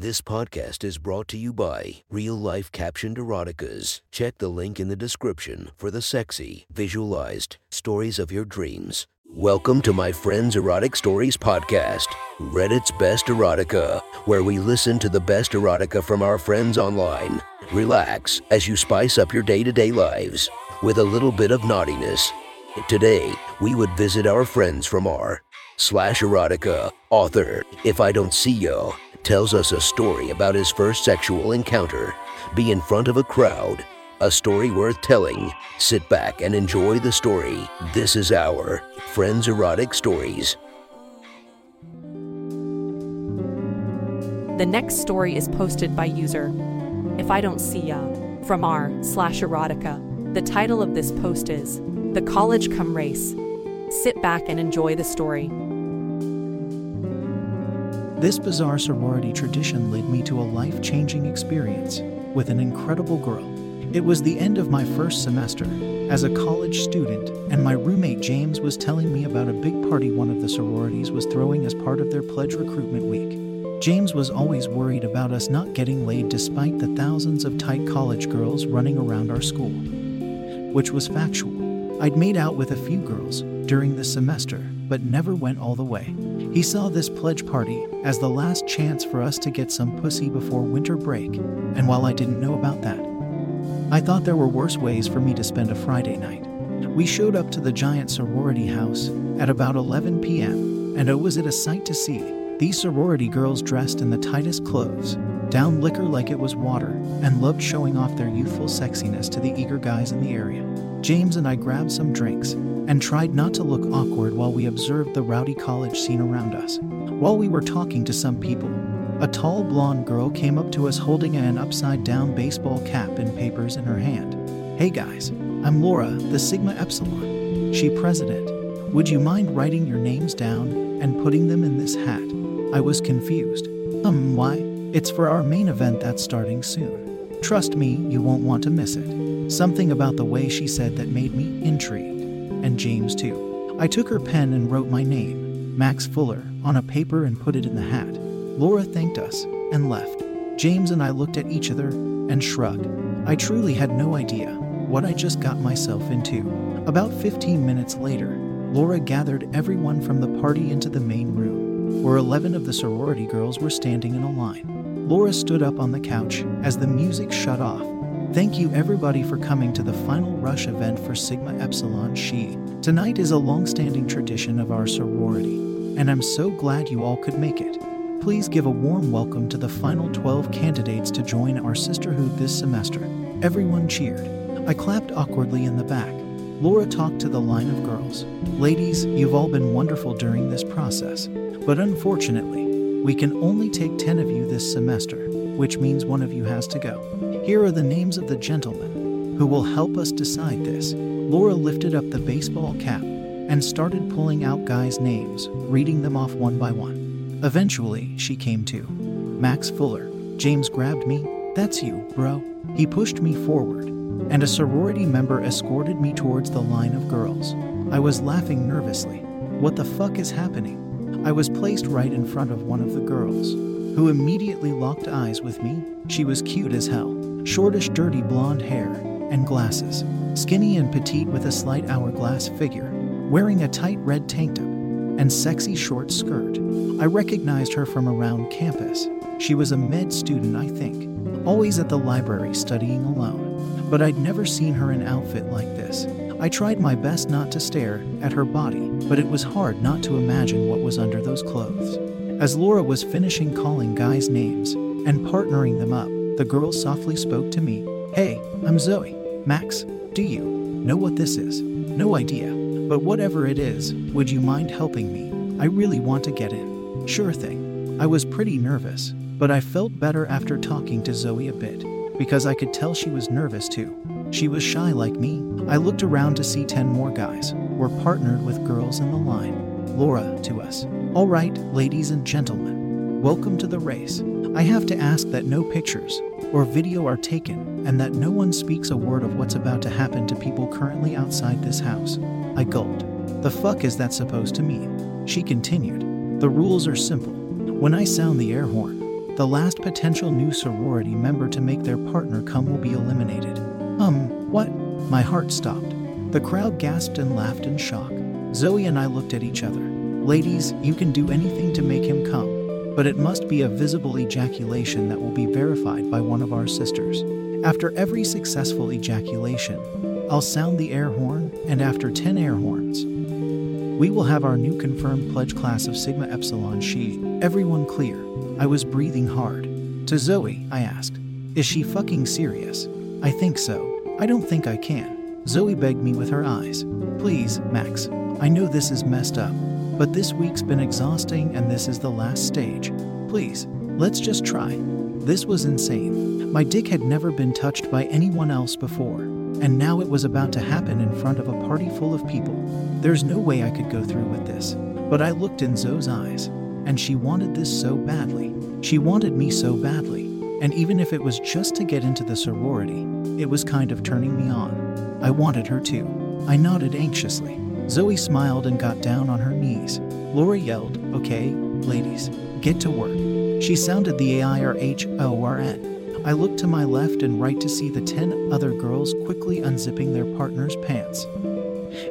This podcast is brought to you by Real Life Captioned Eroticas. Check the link in the description for the sexy, visualized stories of your dreams. Welcome to my Friends Erotic Stories podcast, Reddit's Best Erotica, where we listen to the best erotica from our friends online. Relax as you spice up your day to day lives with a little bit of naughtiness. Today, we would visit our friends from r slash erotica author, If I Don't See Yo, tells us a story about his first sexual encounter. Be in front of a crowd. A story worth telling. Sit back and enjoy the story. This is our Friends Erotic Stories. The next story is posted by user If I Don't See Ya from r slash erotica. The title of this post is The College Come Race. Sit back and enjoy the story. This bizarre sorority tradition led me to a life changing experience with an incredible girl. It was the end of my first semester as a college student, and my roommate James was telling me about a big party one of the sororities was throwing as part of their pledge recruitment week. James was always worried about us not getting laid despite the thousands of tight college girls running around our school, which was factual. I'd made out with a few girls during the semester, but never went all the way. He saw this pledge party as the last chance for us to get some pussy before winter break, and while I didn't know about that, I thought there were worse ways for me to spend a Friday night. We showed up to the giant sorority house at about 11 p.m., and oh, was it a sight to see! These sorority girls dressed in the tightest clothes, down liquor like it was water, and loved showing off their youthful sexiness to the eager guys in the area. James and I grabbed some drinks and tried not to look awkward while we observed the rowdy college scene around us. While we were talking to some people, a tall blonde girl came up to us holding an upside down baseball cap and papers in her hand. Hey guys, I'm Laura, the Sigma Epsilon. Xi president. Would you mind writing your names down and putting them in this hat? I was confused. Um, why? It's for our main event that's starting soon. Trust me, you won't want to miss it. Something about the way she said that made me intrigued and James too. I took her pen and wrote my name, Max Fuller, on a paper and put it in the hat. Laura thanked us and left. James and I looked at each other and shrugged. I truly had no idea what I just got myself into. About 15 minutes later, Laura gathered everyone from the party into the main room, where 11 of the sorority girls were standing in a line. Laura stood up on the couch as the music shut off Thank you everybody for coming to the final rush event for Sigma Epsilon Xi. Tonight is a long-standing tradition of our sorority, and I'm so glad you all could make it. Please give a warm welcome to the final 12 candidates to join our sisterhood this semester. Everyone cheered. I clapped awkwardly in the back. Laura talked to the line of girls. Ladies, you've all been wonderful during this process, but unfortunately, we can only take 10 of you this semester, which means one of you has to go. Here are the names of the gentlemen who will help us decide this. Laura lifted up the baseball cap and started pulling out guys' names, reading them off one by one. Eventually, she came to Max Fuller. James grabbed me. That's you, bro. He pushed me forward, and a sorority member escorted me towards the line of girls. I was laughing nervously. What the fuck is happening? I was placed right in front of one of the girls, who immediately locked eyes with me. She was cute as hell shortish, dirty blonde hair, and glasses, skinny and petite with a slight hourglass figure, wearing a tight red tank top and sexy short skirt. I recognized her from around campus. She was a med student, I think, always at the library studying alone. But I'd never seen her in outfit like this. I tried my best not to stare at her body, but it was hard not to imagine what was under those clothes. As Laura was finishing calling guys' names and partnering them up, the girl softly spoke to me. Hey, I'm Zoe. Max, do you know what this is? No idea. But whatever it is, would you mind helping me? I really want to get in. Sure thing. I was pretty nervous, but I felt better after talking to Zoe a bit, because I could tell she was nervous too. She was shy like me. I looked around to see 10 more guys were partnered with girls in the line. Laura to us. All right, ladies and gentlemen, welcome to the race. I have to ask that no pictures or video are taken and that no one speaks a word of what's about to happen to people currently outside this house. I gulped. The fuck is that supposed to mean? She continued. The rules are simple. When I sound the air horn, The last potential new sorority member to make their partner come will be eliminated. Um, what? My heart stopped. The crowd gasped and laughed in shock. Zoe and I looked at each other. Ladies, you can do anything to make him come, but it must be a visible ejaculation that will be verified by one of our sisters. After every successful ejaculation, I'll sound the air horn, and after 10 air horns, we will have our new confirmed pledge class of Sigma Epsilon Xi. Everyone clear. I was breathing hard. To Zoe, I asked, Is she fucking serious? I think so. I don't think I can. Zoe begged me with her eyes. Please, Max. I know this is messed up, but this week's been exhausting and this is the last stage. Please, let's just try. This was insane. My dick had never been touched by anyone else before, and now it was about to happen in front of a party full of people. There's no way I could go through with this. But I looked in Zoe's eyes, and she wanted this so badly. She wanted me so badly. And even if it was just to get into the sorority, it was kind of turning me on. I wanted her to. I nodded anxiously. Zoe smiled and got down on her knees. Laura yelled, Okay, ladies, get to work. She sounded the A I R H O R N. I looked to my left and right to see the ten other girls quickly unzipping their partner's pants.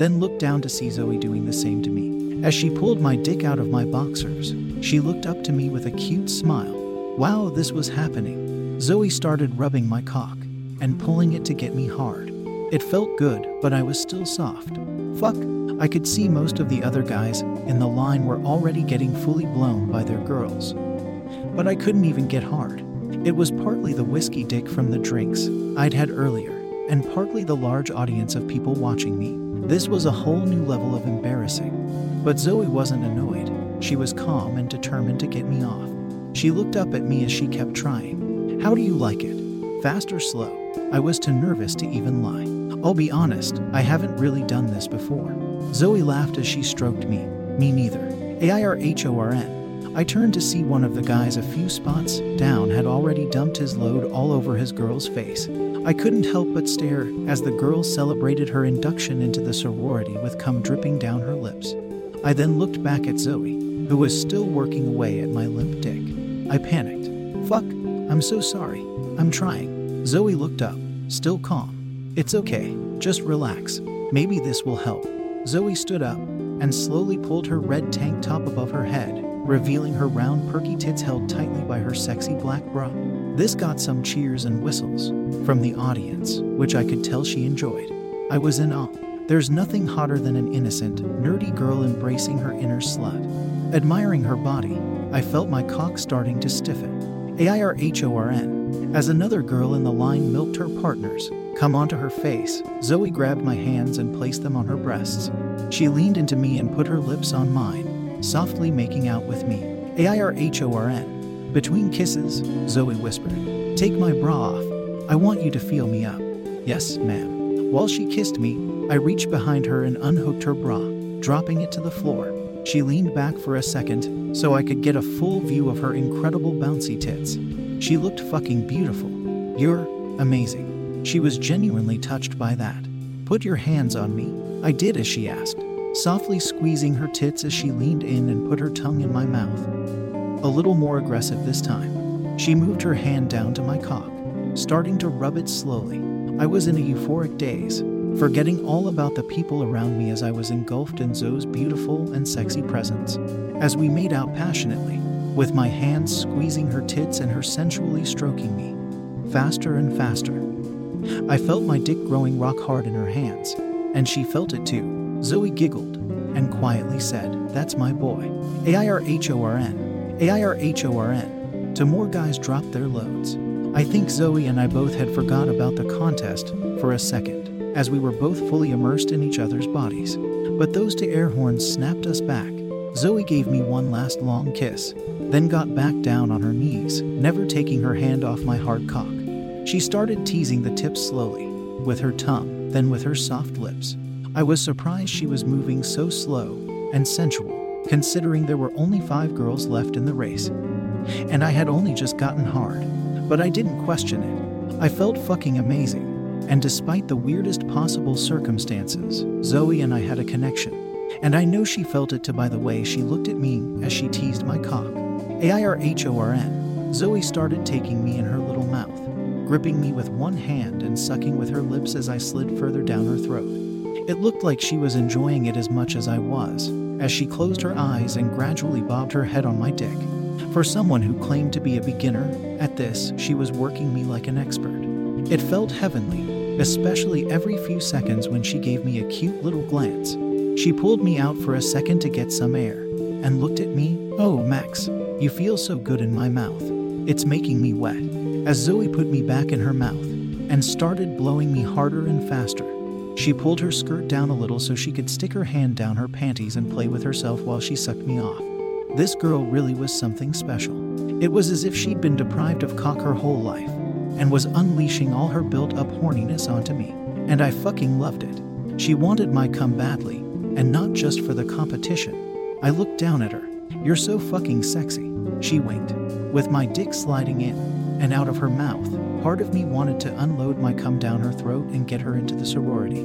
Then looked down to see Zoe doing the same to me. As she pulled my dick out of my boxers, she looked up to me with a cute smile. Wow, this was happening. Zoe started rubbing my cock and pulling it to get me hard. It felt good, but I was still soft. Fuck, I could see most of the other guys in the line were already getting fully blown by their girls. But I couldn't even get hard. It was partly the whiskey dick from the drinks I'd had earlier, and partly the large audience of people watching me. This was a whole new level of embarrassing. But Zoe wasn't annoyed. She was calm and determined to get me off. She looked up at me as she kept trying. How do you like it? Fast or slow? I was too nervous to even lie. I'll be honest, I haven't really done this before. Zoe laughed as she stroked me. Me neither. A I R H O R N. I turned to see one of the guys a few spots down had already dumped his load all over his girl's face. I couldn't help but stare as the girl celebrated her induction into the sorority with cum dripping down her lips. I then looked back at Zoe, who was still working away at my limp dick. I panicked. Fuck, I'm so sorry. I'm trying. Zoe looked up, still calm. It's okay, just relax. Maybe this will help. Zoe stood up and slowly pulled her red tank top above her head, revealing her round, perky tits held tightly by her sexy black bra. This got some cheers and whistles from the audience, which I could tell she enjoyed. I was in awe. There's nothing hotter than an innocent, nerdy girl embracing her inner slut. Admiring her body, I felt my cock starting to stiffen. A I R H O R N. As another girl in the line milked her partners, come onto her face, Zoe grabbed my hands and placed them on her breasts. She leaned into me and put her lips on mine, softly making out with me. A I R H O R N. Between kisses, Zoe whispered, Take my bra off. I want you to feel me up. Yes, ma'am. While she kissed me, I reached behind her and unhooked her bra, dropping it to the floor. She leaned back for a second so I could get a full view of her incredible bouncy tits. She looked fucking beautiful. You're amazing. She was genuinely touched by that. Put your hands on me. I did as she asked, softly squeezing her tits as she leaned in and put her tongue in my mouth. A little more aggressive this time. She moved her hand down to my cock, starting to rub it slowly. I was in a euphoric daze, forgetting all about the people around me as I was engulfed in Zoe's beautiful and sexy presence. As we made out passionately, with my hands squeezing her tits and her sensually stroking me, faster and faster. I felt my dick growing rock hard in her hands, and she felt it too. Zoe giggled and quietly said, That's my boy. A I R H O R N. A I R H O R N. To more guys dropped their loads. I think Zoe and I both had forgot about the contest for a second, as we were both fully immersed in each other's bodies. But those two air horns snapped us back. Zoe gave me one last long kiss, then got back down on her knees, never taking her hand off my hard cock. She started teasing the tip slowly, with her tongue, then with her soft lips. I was surprised she was moving so slow and sensual, considering there were only five girls left in the race. And I had only just gotten hard. But I didn't question it. I felt fucking amazing. And despite the weirdest possible circumstances, Zoe and I had a connection. And I know she felt it too by the way she looked at me as she teased my cock. A I R H O R N. Zoe started taking me in her little mouth, gripping me with one hand and sucking with her lips as I slid further down her throat. It looked like she was enjoying it as much as I was, as she closed her eyes and gradually bobbed her head on my dick. For someone who claimed to be a beginner, at this, she was working me like an expert. It felt heavenly, especially every few seconds when she gave me a cute little glance. She pulled me out for a second to get some air and looked at me. Oh, Max, you feel so good in my mouth. It's making me wet. As Zoe put me back in her mouth and started blowing me harder and faster, she pulled her skirt down a little so she could stick her hand down her panties and play with herself while she sucked me off. This girl really was something special. It was as if she'd been deprived of cock her whole life and was unleashing all her built up horniness onto me. And I fucking loved it. She wanted my cum badly, and not just for the competition. I looked down at her. You're so fucking sexy. She winked, with my dick sliding in and out of her mouth. Part of me wanted to unload my cum down her throat and get her into the sorority.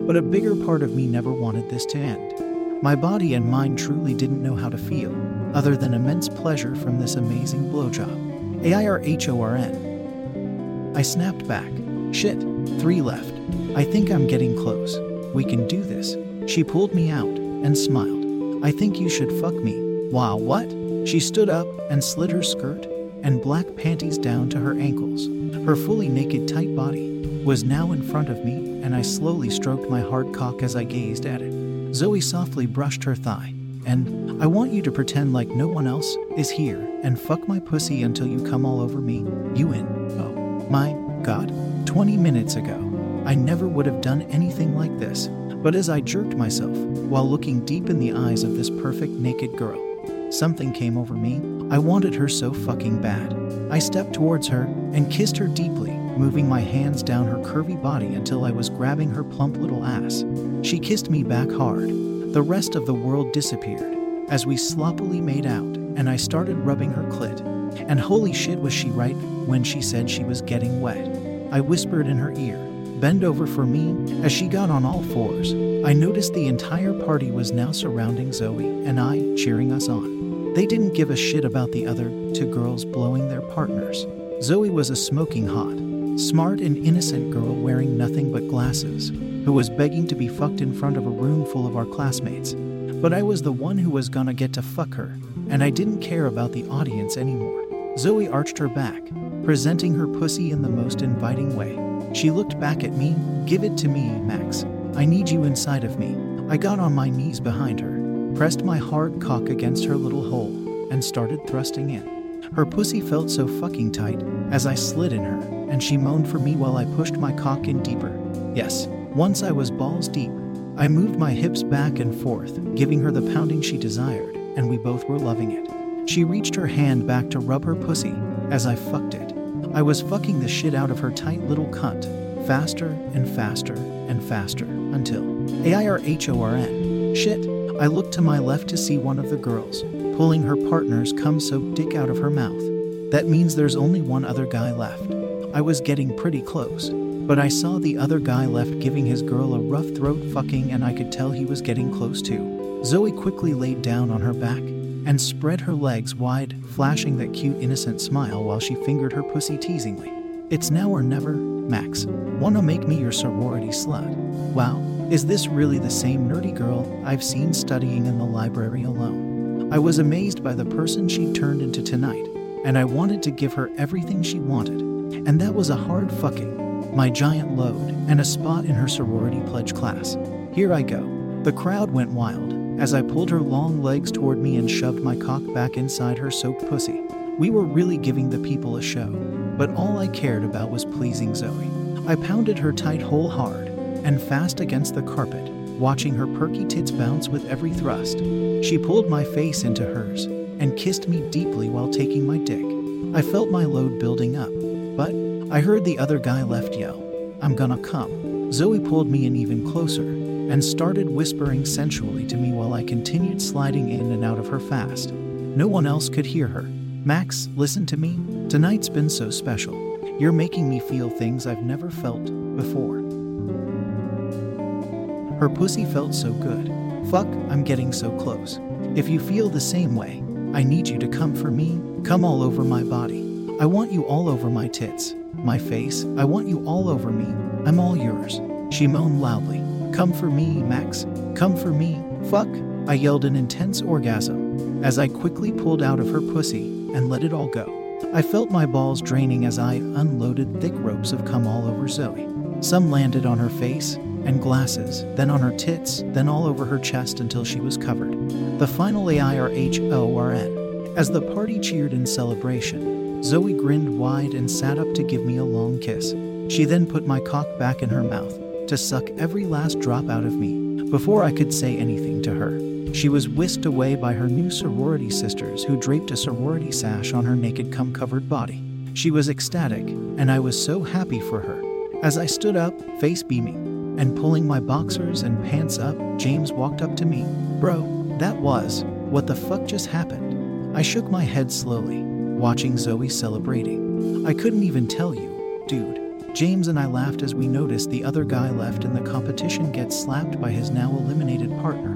But a bigger part of me never wanted this to end. My body and mind truly didn't know how to feel, other than immense pleasure from this amazing blowjob. A I R H O R N. I snapped back. Shit, three left. I think I'm getting close. We can do this. She pulled me out and smiled. I think you should fuck me. Wow, what? She stood up and slid her skirt and black panties down to her ankles. Her fully naked, tight body was now in front of me, and I slowly stroked my hard cock as I gazed at it. Zoe softly brushed her thigh, and I want you to pretend like no one else is here and fuck my pussy until you come all over me. You in. Oh, my God. 20 minutes ago, I never would have done anything like this, but as I jerked myself while looking deep in the eyes of this perfect naked girl, something came over me. I wanted her so fucking bad. I stepped towards her and kissed her deeply, moving my hands down her curvy body until I was grabbing her plump little ass. She kissed me back hard. The rest of the world disappeared as we sloppily made out, and I started rubbing her clit. And holy shit, was she right when she said she was getting wet. I whispered in her ear, Bend over for me, as she got on all fours. I noticed the entire party was now surrounding Zoe and I, cheering us on. They didn't give a shit about the other two girls blowing their partners. Zoe was a smoking hot, smart and innocent girl wearing nothing but glasses, who was begging to be fucked in front of a room full of our classmates. But I was the one who was gonna get to fuck her, and I didn't care about the audience anymore. Zoe arched her back, presenting her pussy in the most inviting way. She looked back at me, Give it to me, Max. I need you inside of me. I got on my knees behind her, pressed my hard cock against her little hole, and started thrusting in. Her pussy felt so fucking tight as I slid in her, and she moaned for me while I pushed my cock in deeper. Yes, once I was balls deep, I moved my hips back and forth, giving her the pounding she desired, and we both were loving it. She reached her hand back to rub her pussy as I fucked it. I was fucking the shit out of her tight little cunt, faster and faster and faster until A I R H O R N. Shit. I looked to my left to see one of the girls pulling her partner's cum soaked dick out of her mouth. That means there's only one other guy left. I was getting pretty close, but I saw the other guy left giving his girl a rough throat fucking, and I could tell he was getting close too. Zoe quickly laid down on her back and spread her legs wide, flashing that cute innocent smile while she fingered her pussy teasingly. It's now or never, Max. Wanna make me your sorority slut? Wow, is this really the same nerdy girl I've seen studying in the library alone? I was amazed by the person she turned into tonight, and I wanted to give her everything she wanted. And that was a hard fucking, my giant load, and a spot in her sorority pledge class. Here I go. The crowd went wild as I pulled her long legs toward me and shoved my cock back inside her soaked pussy. We were really giving the people a show, but all I cared about was pleasing Zoe. I pounded her tight hole hard and fast against the carpet, watching her perky tits bounce with every thrust. She pulled my face into hers and kissed me deeply while taking my dick. I felt my load building up, but I heard the other guy left yell, I'm gonna come. Zoe pulled me in even closer and started whispering sensually to me while I continued sliding in and out of her fast. No one else could hear her. Max, listen to me. Tonight's been so special. You're making me feel things I've never felt before. Her pussy felt so good. Fuck, I'm getting so close. If you feel the same way, I need you to come for me Come all over my body. I want you all over my tits. My face, I want you all over me. I'm all yours. She moaned loudly. Come for me, Max. Come for me. Fuck. I yelled an intense orgasm as I quickly pulled out of her pussy and let it all go. I felt my balls draining as I unloaded thick ropes of cum all over Zoe. Some landed on her face and glasses, then on her tits, then all over her chest until she was covered. The final AIRHORN. As the party cheered in celebration, Zoe grinned wide and sat up to give me a long kiss. She then put my cock back in her mouth to suck every last drop out of me before I could say anything to her. She was whisked away by her new sorority sisters who draped a sorority sash on her naked cum covered body. She was ecstatic, and I was so happy for her. As I stood up, face beaming, and pulling my boxers and pants up, James walked up to me. Bro, that was, what the fuck just happened? I shook my head slowly, watching Zoe celebrating. I couldn't even tell you, dude. James and I laughed as we noticed the other guy left in the competition get slapped by his now eliminated partner,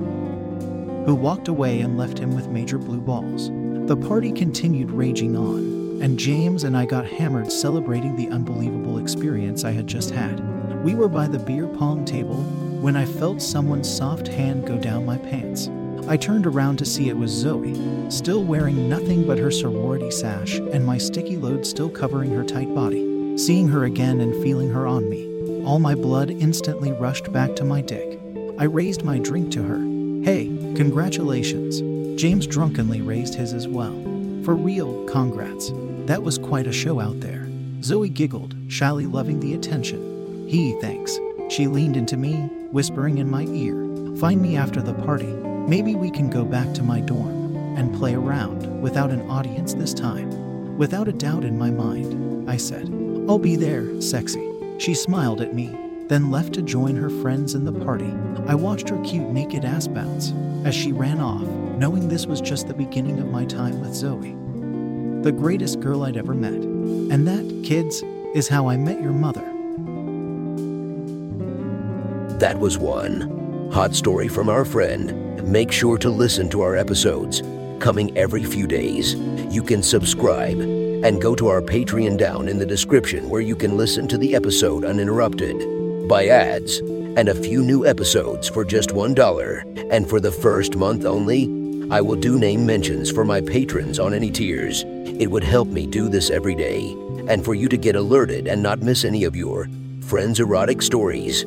who walked away and left him with major blue balls. The party continued raging on, and James and I got hammered celebrating the unbelievable experience I had just had. We were by the beer pong table when I felt someone's soft hand go down my pants. I turned around to see it was Zoe, still wearing nothing but her sorority sash and my sticky load still covering her tight body. Seeing her again and feeling her on me, all my blood instantly rushed back to my dick. I raised my drink to her. Hey, congratulations. James drunkenly raised his as well. For real, congrats. That was quite a show out there. Zoe giggled, shyly loving the attention. He thanks. She leaned into me, whispering in my ear, Find me after the party. Maybe we can go back to my dorm and play around without an audience this time. Without a doubt in my mind, I said, I'll be there, sexy. She smiled at me, then left to join her friends in the party. I watched her cute naked ass bounce as she ran off, knowing this was just the beginning of my time with Zoe. The greatest girl I'd ever met. And that, kids, is how I met your mother. That was one hot story from our friend. Make sure to listen to our episodes coming every few days. You can subscribe and go to our Patreon down in the description where you can listen to the episode uninterrupted by ads and a few new episodes for just $1. And for the first month only, I will do name mentions for my patrons on any tiers. It would help me do this every day and for you to get alerted and not miss any of your friends' erotic stories.